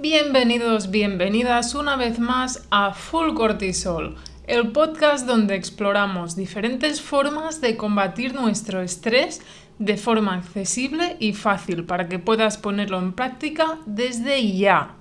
Bienvenidos, bienvenidas una vez más a Full Cortisol, el podcast donde exploramos diferentes formas de combatir nuestro estrés de forma accesible y fácil para que puedas ponerlo en práctica desde ya.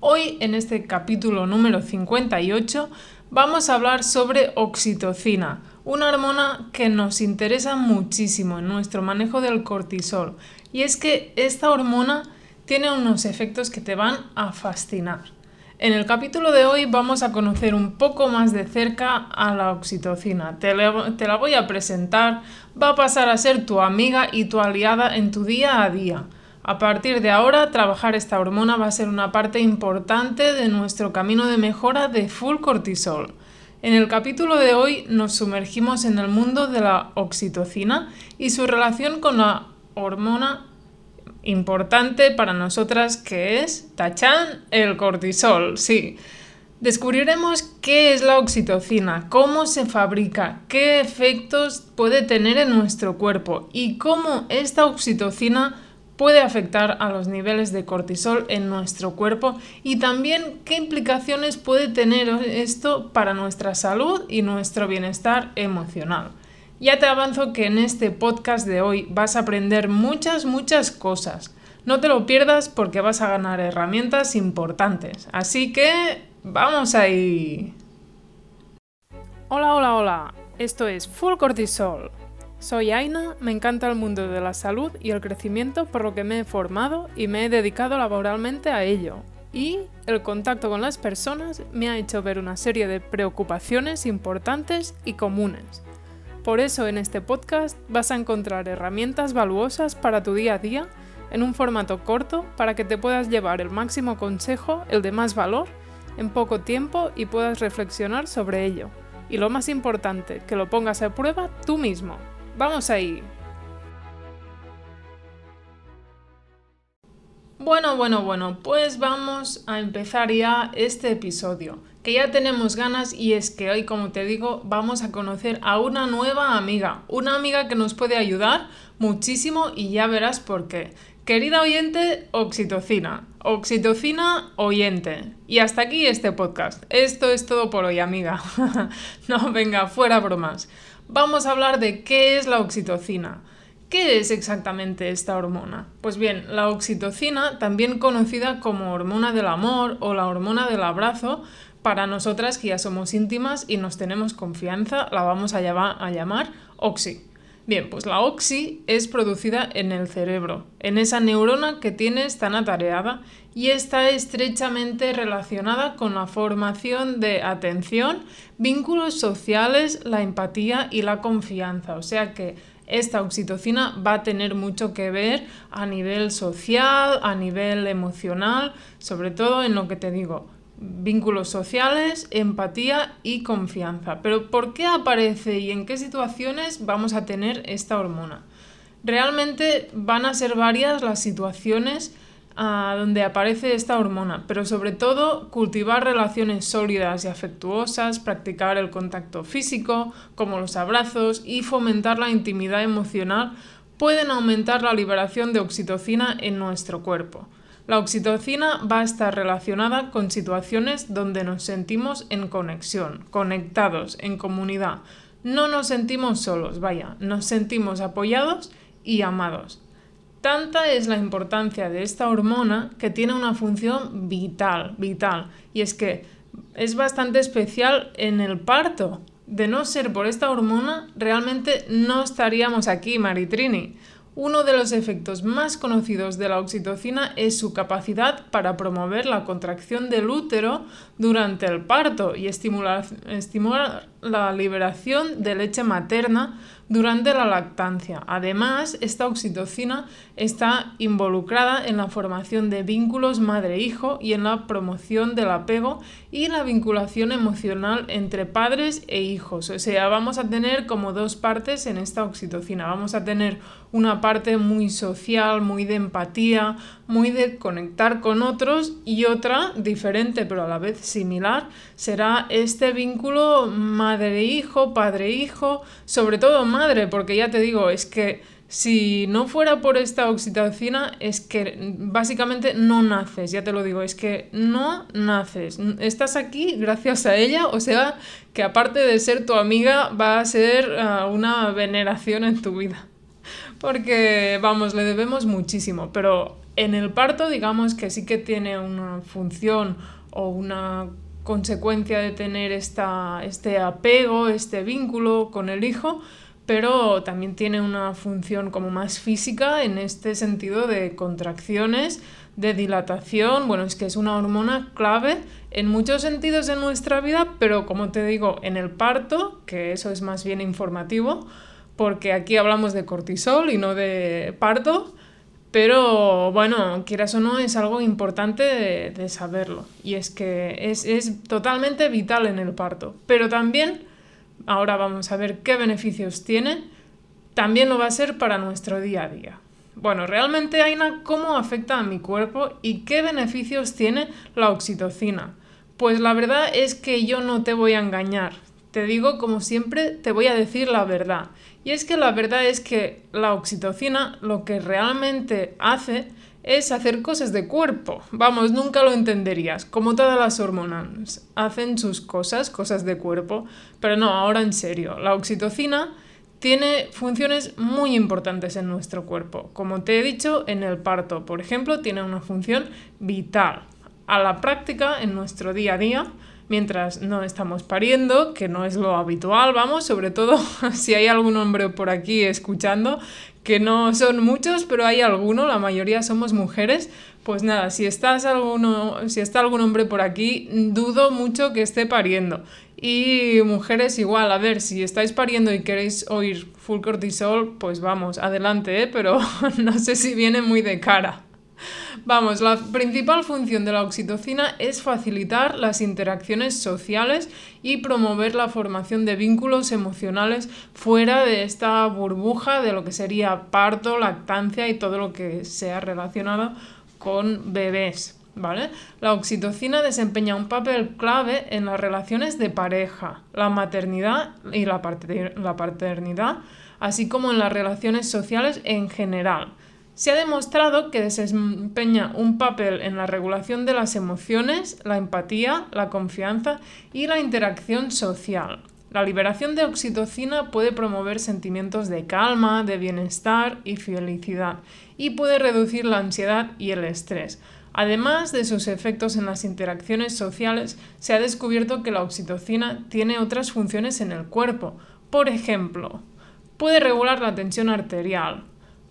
Hoy en este capítulo número 58 vamos a hablar sobre oxitocina, una hormona que nos interesa muchísimo en nuestro manejo del cortisol. Y es que esta hormona tiene unos efectos que te van a fascinar. En el capítulo de hoy vamos a conocer un poco más de cerca a la oxitocina. Te la, voy a presentar, va a pasar a ser tu amiga y tu aliada en tu día a día. A partir de ahora, trabajar esta hormona va a ser una parte importante de nuestro camino de mejora de full cortisol. En el capítulo de hoy nos sumergimos en el mundo de la oxitocina y su relación con la hormona importante para nosotras que es, tachan, el cortisol, sí. Descubriremos qué es la oxitocina, cómo se fabrica, qué efectos puede tener en nuestro cuerpo y cómo esta oxitocina puede afectar a los niveles de cortisol en nuestro cuerpo y también qué implicaciones puede tener esto para nuestra salud y nuestro bienestar emocional. Ya te avanzo que en este podcast de hoy vas a aprender muchas, muchas cosas. No te lo pierdas porque vas a ganar herramientas importantes. Así que vamos ahí. Hola, hola, hola. Esto es Full Cortisol. Soy Aina, me encanta el mundo de la salud y el crecimiento por lo que me he formado y me he dedicado laboralmente a ello. Y el contacto con las personas me ha hecho ver una serie de preocupaciones importantes y comunes por eso en este podcast vas a encontrar herramientas valuosas para tu día a día en un formato corto para que te puedas llevar el máximo consejo, el de más valor, en poco tiempo y puedas reflexionar sobre ello. Y lo más importante, que lo pongas a prueba tú mismo. ¡Vamos ahí! Bueno, bueno, bueno, pues vamos a empezar ya este episodio que ya tenemos ganas y es que hoy, como te digo, vamos a conocer a una nueva amiga, una amiga que nos puede ayudar muchísimo y ya verás por qué. Querida oyente, oxitocina. Oxitocina oyente. Y hasta aquí este podcast. Esto es todo por hoy, amiga. no, venga, fuera bromas. Vamos a hablar de qué es la oxitocina. ¿Qué es exactamente esta hormona? Pues bien, la oxitocina, también conocida como hormona del amor o la hormona del abrazo, para nosotras que ya somos íntimas y nos tenemos confianza, la vamos a, a llamar oxi. Bien, pues la oxi es producida en el cerebro, en esa neurona que tienes tan atareada y está estrechamente relacionada con la formación de atención, vínculos sociales, la empatía y la confianza. O sea que esta oxitocina va a tener mucho que ver a nivel social, a nivel emocional, sobre todo en lo que te digo, vínculos sociales, empatía y confianza. Pero ¿por qué aparece y en qué situaciones vamos a tener esta hormona? Realmente van a ser varias las situaciones ah, donde aparece esta hormona, pero sobre todo cultivar relaciones sólidas y afectuosas, practicar el contacto físico, como los abrazos, y fomentar la intimidad emocional pueden aumentar la liberación de oxitocina en nuestro cuerpo. La oxitocina va a estar relacionada con situaciones donde nos sentimos en conexión, conectados, en comunidad. No nos sentimos solos, vaya, nos sentimos apoyados y amados. Tanta es la importancia de esta hormona que tiene una función vital, vital, y es que es bastante especial en el parto. De no ser por esta hormona, realmente no estaríamos aquí, Maritrini. Uno de los efectos más conocidos de la oxitocina es su capacidad para promover la contracción del útero durante el parto y estimular, estimular la liberación de leche materna durante la lactancia. Además, esta oxitocina está involucrada en la formación de vínculos madre-hijo y en la promoción del apego y la vinculación emocional entre padres e hijos. O sea, vamos a tener como dos partes en esta oxitocina. Vamos a tener una parte muy social, muy de empatía, muy de conectar con otros y otra diferente pero a la vez similar será este vínculo madre-hijo, padre-hijo, sobre todo madre, porque ya te digo, es que Si no fuera por esta oxitocina, es que básicamente no naces, ya te lo digo, es que no naces. Estás aquí gracias a ella, o sea, que aparte de ser tu amiga, va a ser ah, una veneración en tu vida. Porque, vamos, le debemos muchísimo, pero en el parto, digamos que sí que tiene una función o una consecuencia de tener esta, este apego, este vínculo con el hijo, pero también tiene una función como más física en este sentido de contracciones, de dilatación, bueno, es que es una hormona clave en muchos sentidos de nuestra vida, pero como te digo, en el parto, que eso es más bien informativo, porque aquí hablamos de cortisol y no de parto, pero bueno, quieras o no, es algo importante de, saberlo. Y es que es, es, totalmente vital en el parto. Pero también, ahora vamos a ver qué beneficios tiene, también lo va a ser para nuestro día a día. Bueno, realmente, Aina, ¿cómo afecta a mi cuerpo y qué beneficios tiene la oxitocina? Pues la verdad es que yo no te voy a engañar. Te digo, como siempre, te voy a decir la verdad. Y es que la verdad es que la oxitocina lo que realmente hace es hacer cosas de cuerpo. Vamos, nunca lo entenderías. Como todas las hormonas, hacen sus cosas, cosas de cuerpo. Pero no, ahora en serio, la oxitocina tiene funciones muy importantes en nuestro cuerpo. Como te he dicho, en el parto, por ejemplo, tiene una función vital. A la práctica, en nuestro día a día, mientras no estamos pariendo, que no es lo habitual, vamos, sobre todo si hay algún hombre por aquí escuchando, que no son muchos, pero hay alguno, la mayoría somos mujeres, pues nada, si, estás alguno, si está algún hombre por aquí, dudo mucho que esté pariendo. Y mujeres igual, a ver, si estáis pariendo y queréis oír full cortisol, pues vamos, adelante, ¿eh? pero no sé si viene muy de cara. Vamos, la principal función de la oxitocina es facilitar las interacciones sociales y promover la formación de vínculos emocionales fuera de esta burbuja de lo que sería parto, lactancia y todo lo que sea relacionado con bebés. ¿Vale? La oxitocina desempeña un papel clave en las relaciones de pareja, la maternidad y la paternidad, así como en las relaciones sociales en general. Se ha demostrado que desempeña un papel en la regulación de las emociones, la empatía, la confianza y la interacción social. La liberación de oxitocina puede promover sentimientos de calma, de bienestar y felicidad y puede reducir la ansiedad y el estrés. Además de sus efectos en las interacciones sociales, se ha descubierto que la oxitocina tiene otras funciones en el cuerpo. Por ejemplo, puede regular la tensión arterial,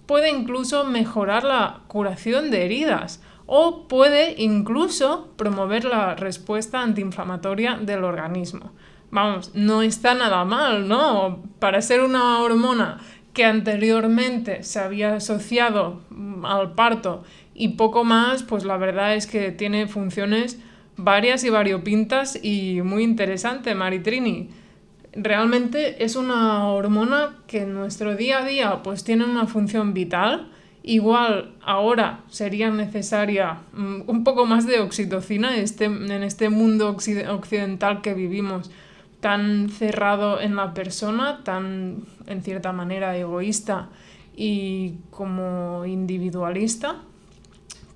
puede incluso mejorar la curación de heridas o puede incluso promover la respuesta antiinflamatoria del organismo. Vamos, no está nada mal, ¿no? Para ser una hormona que anteriormente se había asociado mm, al parto y poco más, pues la verdad es que tiene funciones varias y variopintas y muy interesante, Maritrini realmente es una hormona que en nuestro día a día pues tiene una función vital. Igual ahora sería necesaria mm, un poco más de oxitocina este, en este mundo occidental que vivimos tan cerrado en la persona, tan en cierta manera egoísta y como individualista.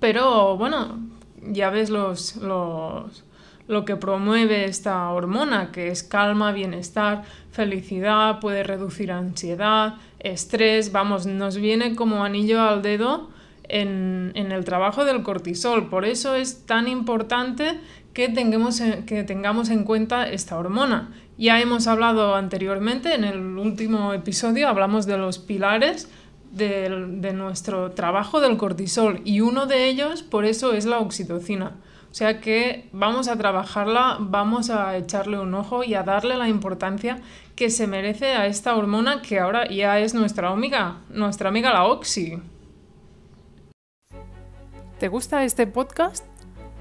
Pero bueno, ya ves los, los lo que promueve esta hormona, que es calma, bienestar, felicidad, puede reducir ansiedad, estrés, vamos, nos viene como anillo al dedo en, el trabajo del cortisol. Por eso es tan importante que tengamos, que tengamos en cuenta esta hormona. Ya hemos hablado anteriormente, en el último episodio hablamos de los pilares de, de nuestro trabajo del cortisol y uno de ellos por eso es la oxitocina. Sea que vamos a trabajarla, vamos a echarle un ojo y a darle la importancia que se merece a esta hormona que ahora ya es nuestra amiga, nuestra amiga la Oxy. ¿Te gusta este podcast?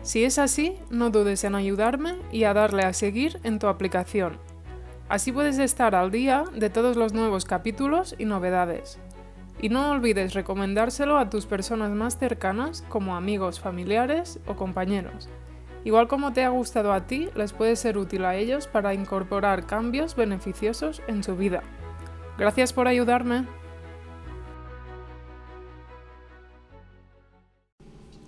Si es así, no dudes en ayudarme y a darle a seguir en tu aplicación. Así puedes estar al día de todos los nuevos capítulos y novedades. Y no olvides recomendárselo a tus personas más cercanas como amigos, familiares o compañeros. Igual como te ha gustado a ti, les puede ser útil a ellos para incorporar cambios beneficiosos en su vida. Gracias por ayudarme.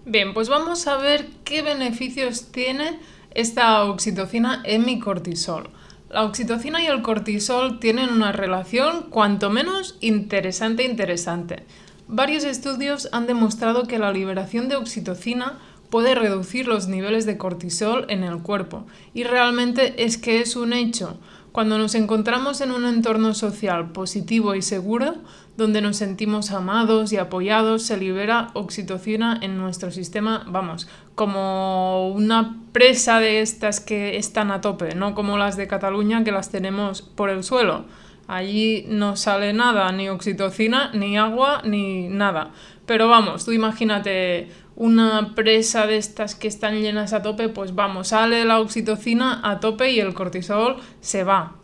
Bien, pues vamos a ver qué beneficios tiene esta oxitocina en mi cortisol. La oxitocina y el cortisol tienen una relación cuanto menos interesante interesante. Varios estudios han demostrado que la liberación de oxitocina puede reducir los niveles de cortisol en el cuerpo y realmente es que es un hecho. Cuando nos encontramos en un entorno social positivo y seguro, donde nos sentimos amados y apoyados, se libera oxitocina en nuestro sistema, vamos, como una presa de estas que están a tope, no como las de Cataluña que las tenemos por el suelo. Allí no sale nada, ni oxitocina, ni agua, ni nada. Pero vamos, tú imagínate una presa de estas que están llenas a tope, pues vamos, sale la oxitocina a tope y el cortisol se va.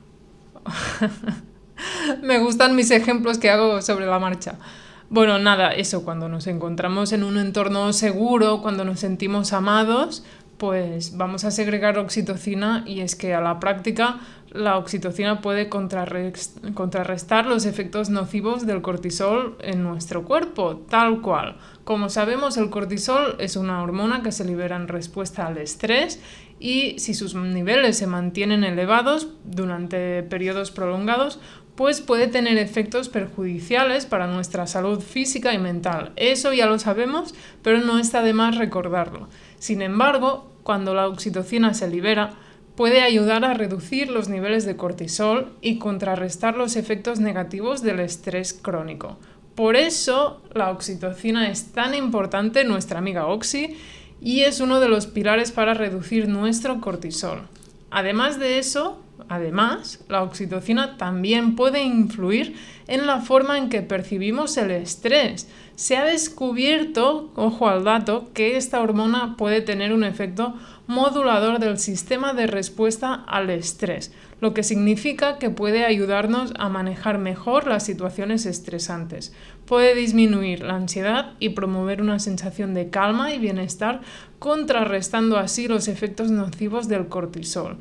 Me gustan mis ejemplos que hago sobre la marcha. Bueno, nada, eso, cuando nos encontramos en un entorno seguro, cuando nos sentimos amados, pues vamos a segregar oxitocina y es que a la práctica la oxitocina puede contrarrestar los efectos nocivos del cortisol en nuestro cuerpo, tal cual. Como sabemos, el cortisol es una hormona que se libera en respuesta al estrés y si sus niveles se mantienen elevados durante periodos prolongados, pues puede tener efectos perjudiciales para nuestra salud física y mental. Eso ya lo sabemos, pero no está de más recordarlo. Sin embargo, cuando la oxitocina se libera, puede ayudar a reducir los niveles de cortisol y contrarrestar los efectos negativos del estrés crónico. Por eso la oxitocina es tan importante, nuestra amiga Oxy, y es uno de los pilares para reducir nuestro cortisol. Además de eso, Además, la oxitocina también puede influir en la forma en que percibimos el estrés. Se ha descubierto, ojo al dato, que esta hormona puede tener un efecto modulador del sistema de respuesta al estrés, lo que significa que puede ayudarnos a manejar mejor las situaciones estresantes. Puede disminuir la ansiedad y promover una sensación de calma y bienestar, contrarrestando así los efectos nocivos del cortisol.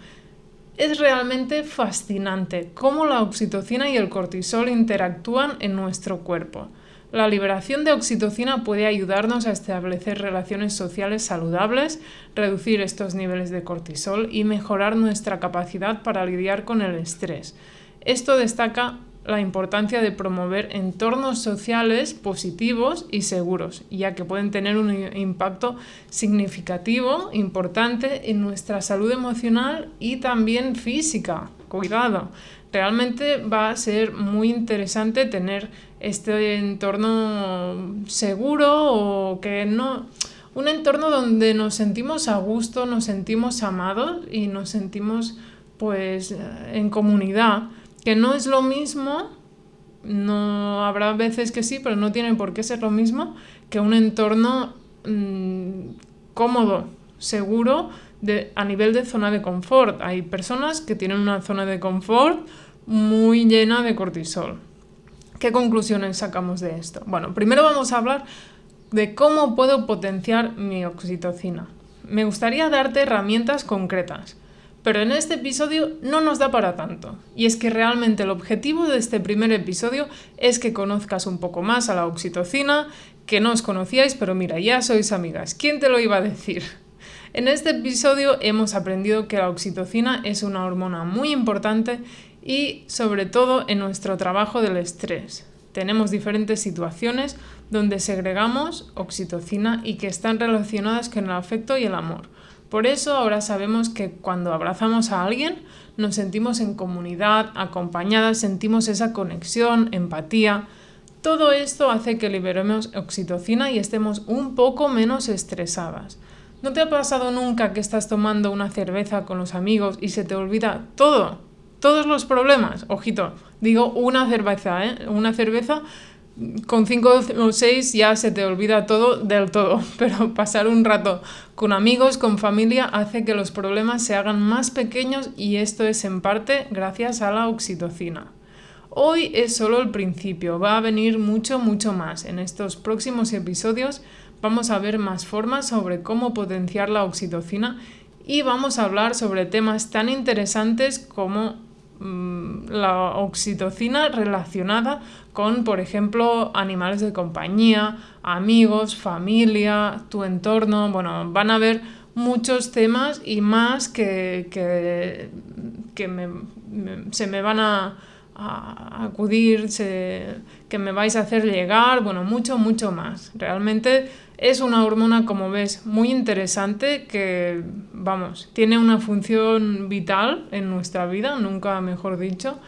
Es realmente fascinante cómo la oxitocina y el cortisol interactúan en nuestro cuerpo. La liberación de oxitocina puede ayudarnos a establecer relaciones sociales saludables, reducir estos niveles de cortisol y mejorar nuestra capacidad para lidiar con el estrés. Esto destaca la importancia de promover entornos sociales positivos y seguros, ya que pueden tener un impacto significativo, importante en nuestra salud emocional y también física. Cuidado, realmente va a ser muy interesante tener este entorno seguro o que no un entorno donde nos sentimos a gusto, nos sentimos amados y nos sentimos pues en comunidad que no es lo mismo, no habrá veces que sí, pero no tiene por qué ser lo mismo que un entorno mm, cómodo, seguro, de, a nivel de zona de confort. Hay personas que tienen una zona de confort muy llena de cortisol. ¿Qué conclusiones sacamos de esto? Bueno, primero vamos a hablar de cómo puedo potenciar mi oxitocina. Me gustaría darte herramientas concretas. Pero en este episodio no nos da para tanto. Y es que realmente el objetivo de este primer episodio es que conozcas un poco más a la oxitocina, que no os conocíais, pero mira, ya sois amigas. ¿Quién te lo iba a decir? En este episodio hemos aprendido que la oxitocina es una hormona muy importante y sobre todo en nuestro trabajo del estrés. Tenemos diferentes situaciones donde segregamos oxitocina y que están relacionadas con el afecto y el amor. Por eso ahora sabemos que cuando abrazamos a alguien nos sentimos en comunidad, acompañadas, sentimos esa conexión, empatía. Todo esto hace que liberemos oxitocina y estemos un poco menos estresadas. ¿No te ha pasado nunca que estás tomando una cerveza con los amigos y se te olvida todo? Todos los problemas. Ojito, digo una cerveza, ¿eh? Una cerveza con cinco o seis ya se te olvida todo del todo, pero pasar un rato con amigos, con familia, hace que los problemas se hagan más pequeños y esto es en parte gracias a la oxitocina. Hoy es solo el principio, va a venir mucho, mucho más. En estos próximos episodios vamos a ver más formas sobre cómo potenciar la oxitocina y vamos a hablar sobre temas tan interesantes como la oxitocina relacionada con, por ejemplo, animales de compañía, amigos, familia, tu entorno. Bueno, van a haber muchos temas y más que, que, se me van a, acudir, que me vais a hacer llegar, bueno, mucho, mucho más. Realmente es una hormona, como ves, muy interesante que, vamos, tiene una función vital en nuestra vida, nunca mejor dicho,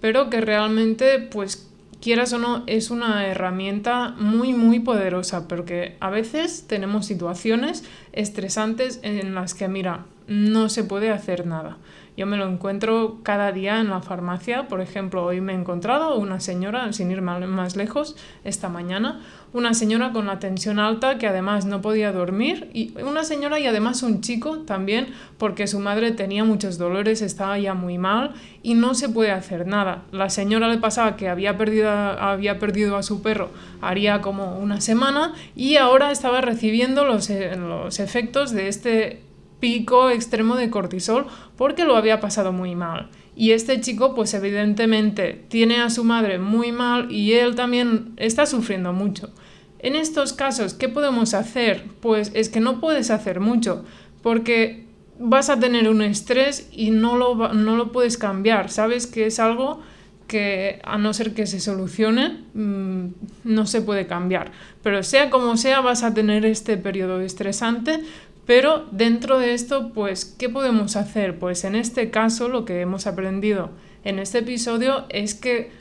pero que realmente, pues, quieras o no, es una herramienta muy, muy poderosa, porque a veces tenemos situaciones estresantes en las que, mira, no se puede hacer nada. Yo me lo encuentro cada día en la farmacia. Por ejemplo, hoy me he encontrado una señora, sin ir más lejos, esta mañana, una señora con la tensión alta que además no podía dormir y una señora y además un chico también porque su madre tenía muchos dolores, estaba ya muy mal y no se puede hacer nada. La señora le pasaba que había perdido, había perdido a su perro haría como una semana y ahora estaba recibiendo los, los efectos de este pico extremo de cortisol porque lo había pasado muy mal. Y este chico, pues evidentemente, tiene a su madre muy mal y él también está sufriendo mucho. En estos casos, ¿qué podemos hacer? Pues es que no puedes hacer mucho, porque vas a tener un estrés y no lo, no lo puedes cambiar. Sabes que es algo que a no ser que se solucione, mm, no se puede cambiar. Pero sea como sea, vas a tener este periodo estresante pero dentro de esto, pues, ¿qué podemos hacer? Pues en este caso lo que hemos aprendido en este episodio es que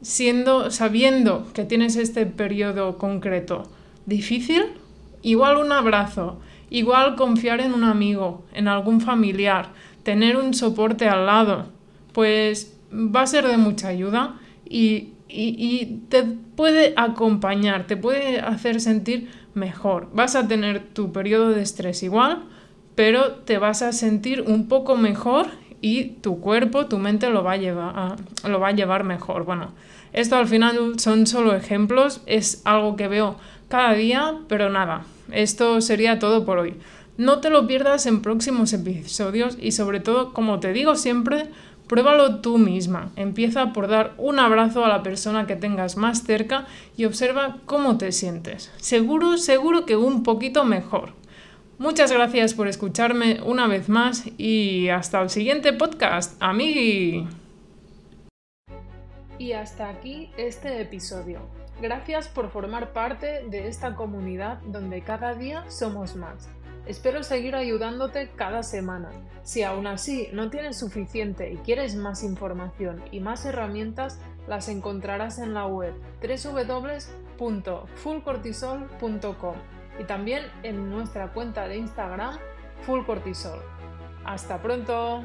siendo, sabiendo que tienes este periodo concreto difícil, igual un abrazo, igual confiar en un amigo, en algún familiar, tener un soporte al lado, pues va a ser de mucha ayuda y, y te puede acompañar, te puede hacer sentir mejor. Vas a tener tu periodo de estrés igual, pero te vas a sentir un poco mejor y tu cuerpo, tu mente lo va a llevar, lo va a llevar mejor. Bueno, esto al final son solo ejemplos, es algo que veo cada día, pero nada, esto sería todo por hoy. No te lo pierdas en próximos episodios y sobre todo, como te digo siempre, Pruébalo tú misma. Empieza por dar un abrazo a la persona que tengas más cerca y observa cómo te sientes. Seguro, seguro que un poquito mejor. Muchas gracias por escucharme una vez más y hasta el siguiente podcast, amigui. Y hasta aquí este episodio. Gracias por formar parte de esta comunidad donde cada día somos más. Espero seguir ayudándote cada semana. Si aún así no tienes suficiente y quieres más información y más herramientas, las encontrarás en la web www.fullcortisol.com y también en nuestra cuenta de Instagram fullcortisol. ¡Hasta pronto!